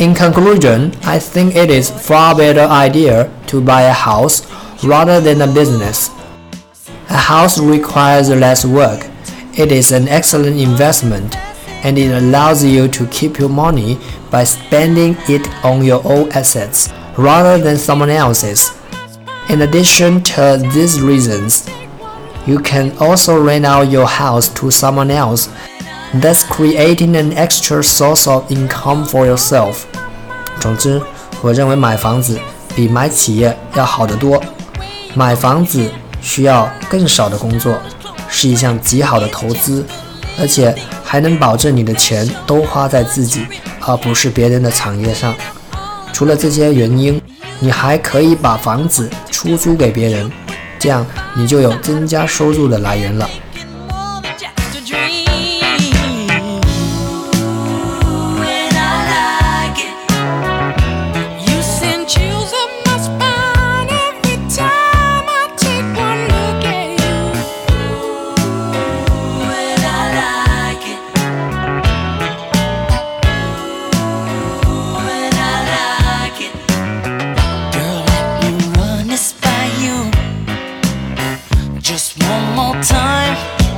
In conclusion, I think it is far better idea to buy a house rather than a business. A house requires less work. It is an excellent investment and it allows you to keep your money by spending it on your own assets rather than someone else's. In addition to these reasons, you can also rent out your house to someone else, thus creating an extra source of income for yourself. 总之，我认为买房子比买企业要好得多。买房子需要更少的工作，是一项极好的投资，而且还能保证你的钱都花在自己，而不是别人的产业上。除了这些原因，你还可以把房子出租给别人，这样你就有增加收入的来源了。one more time.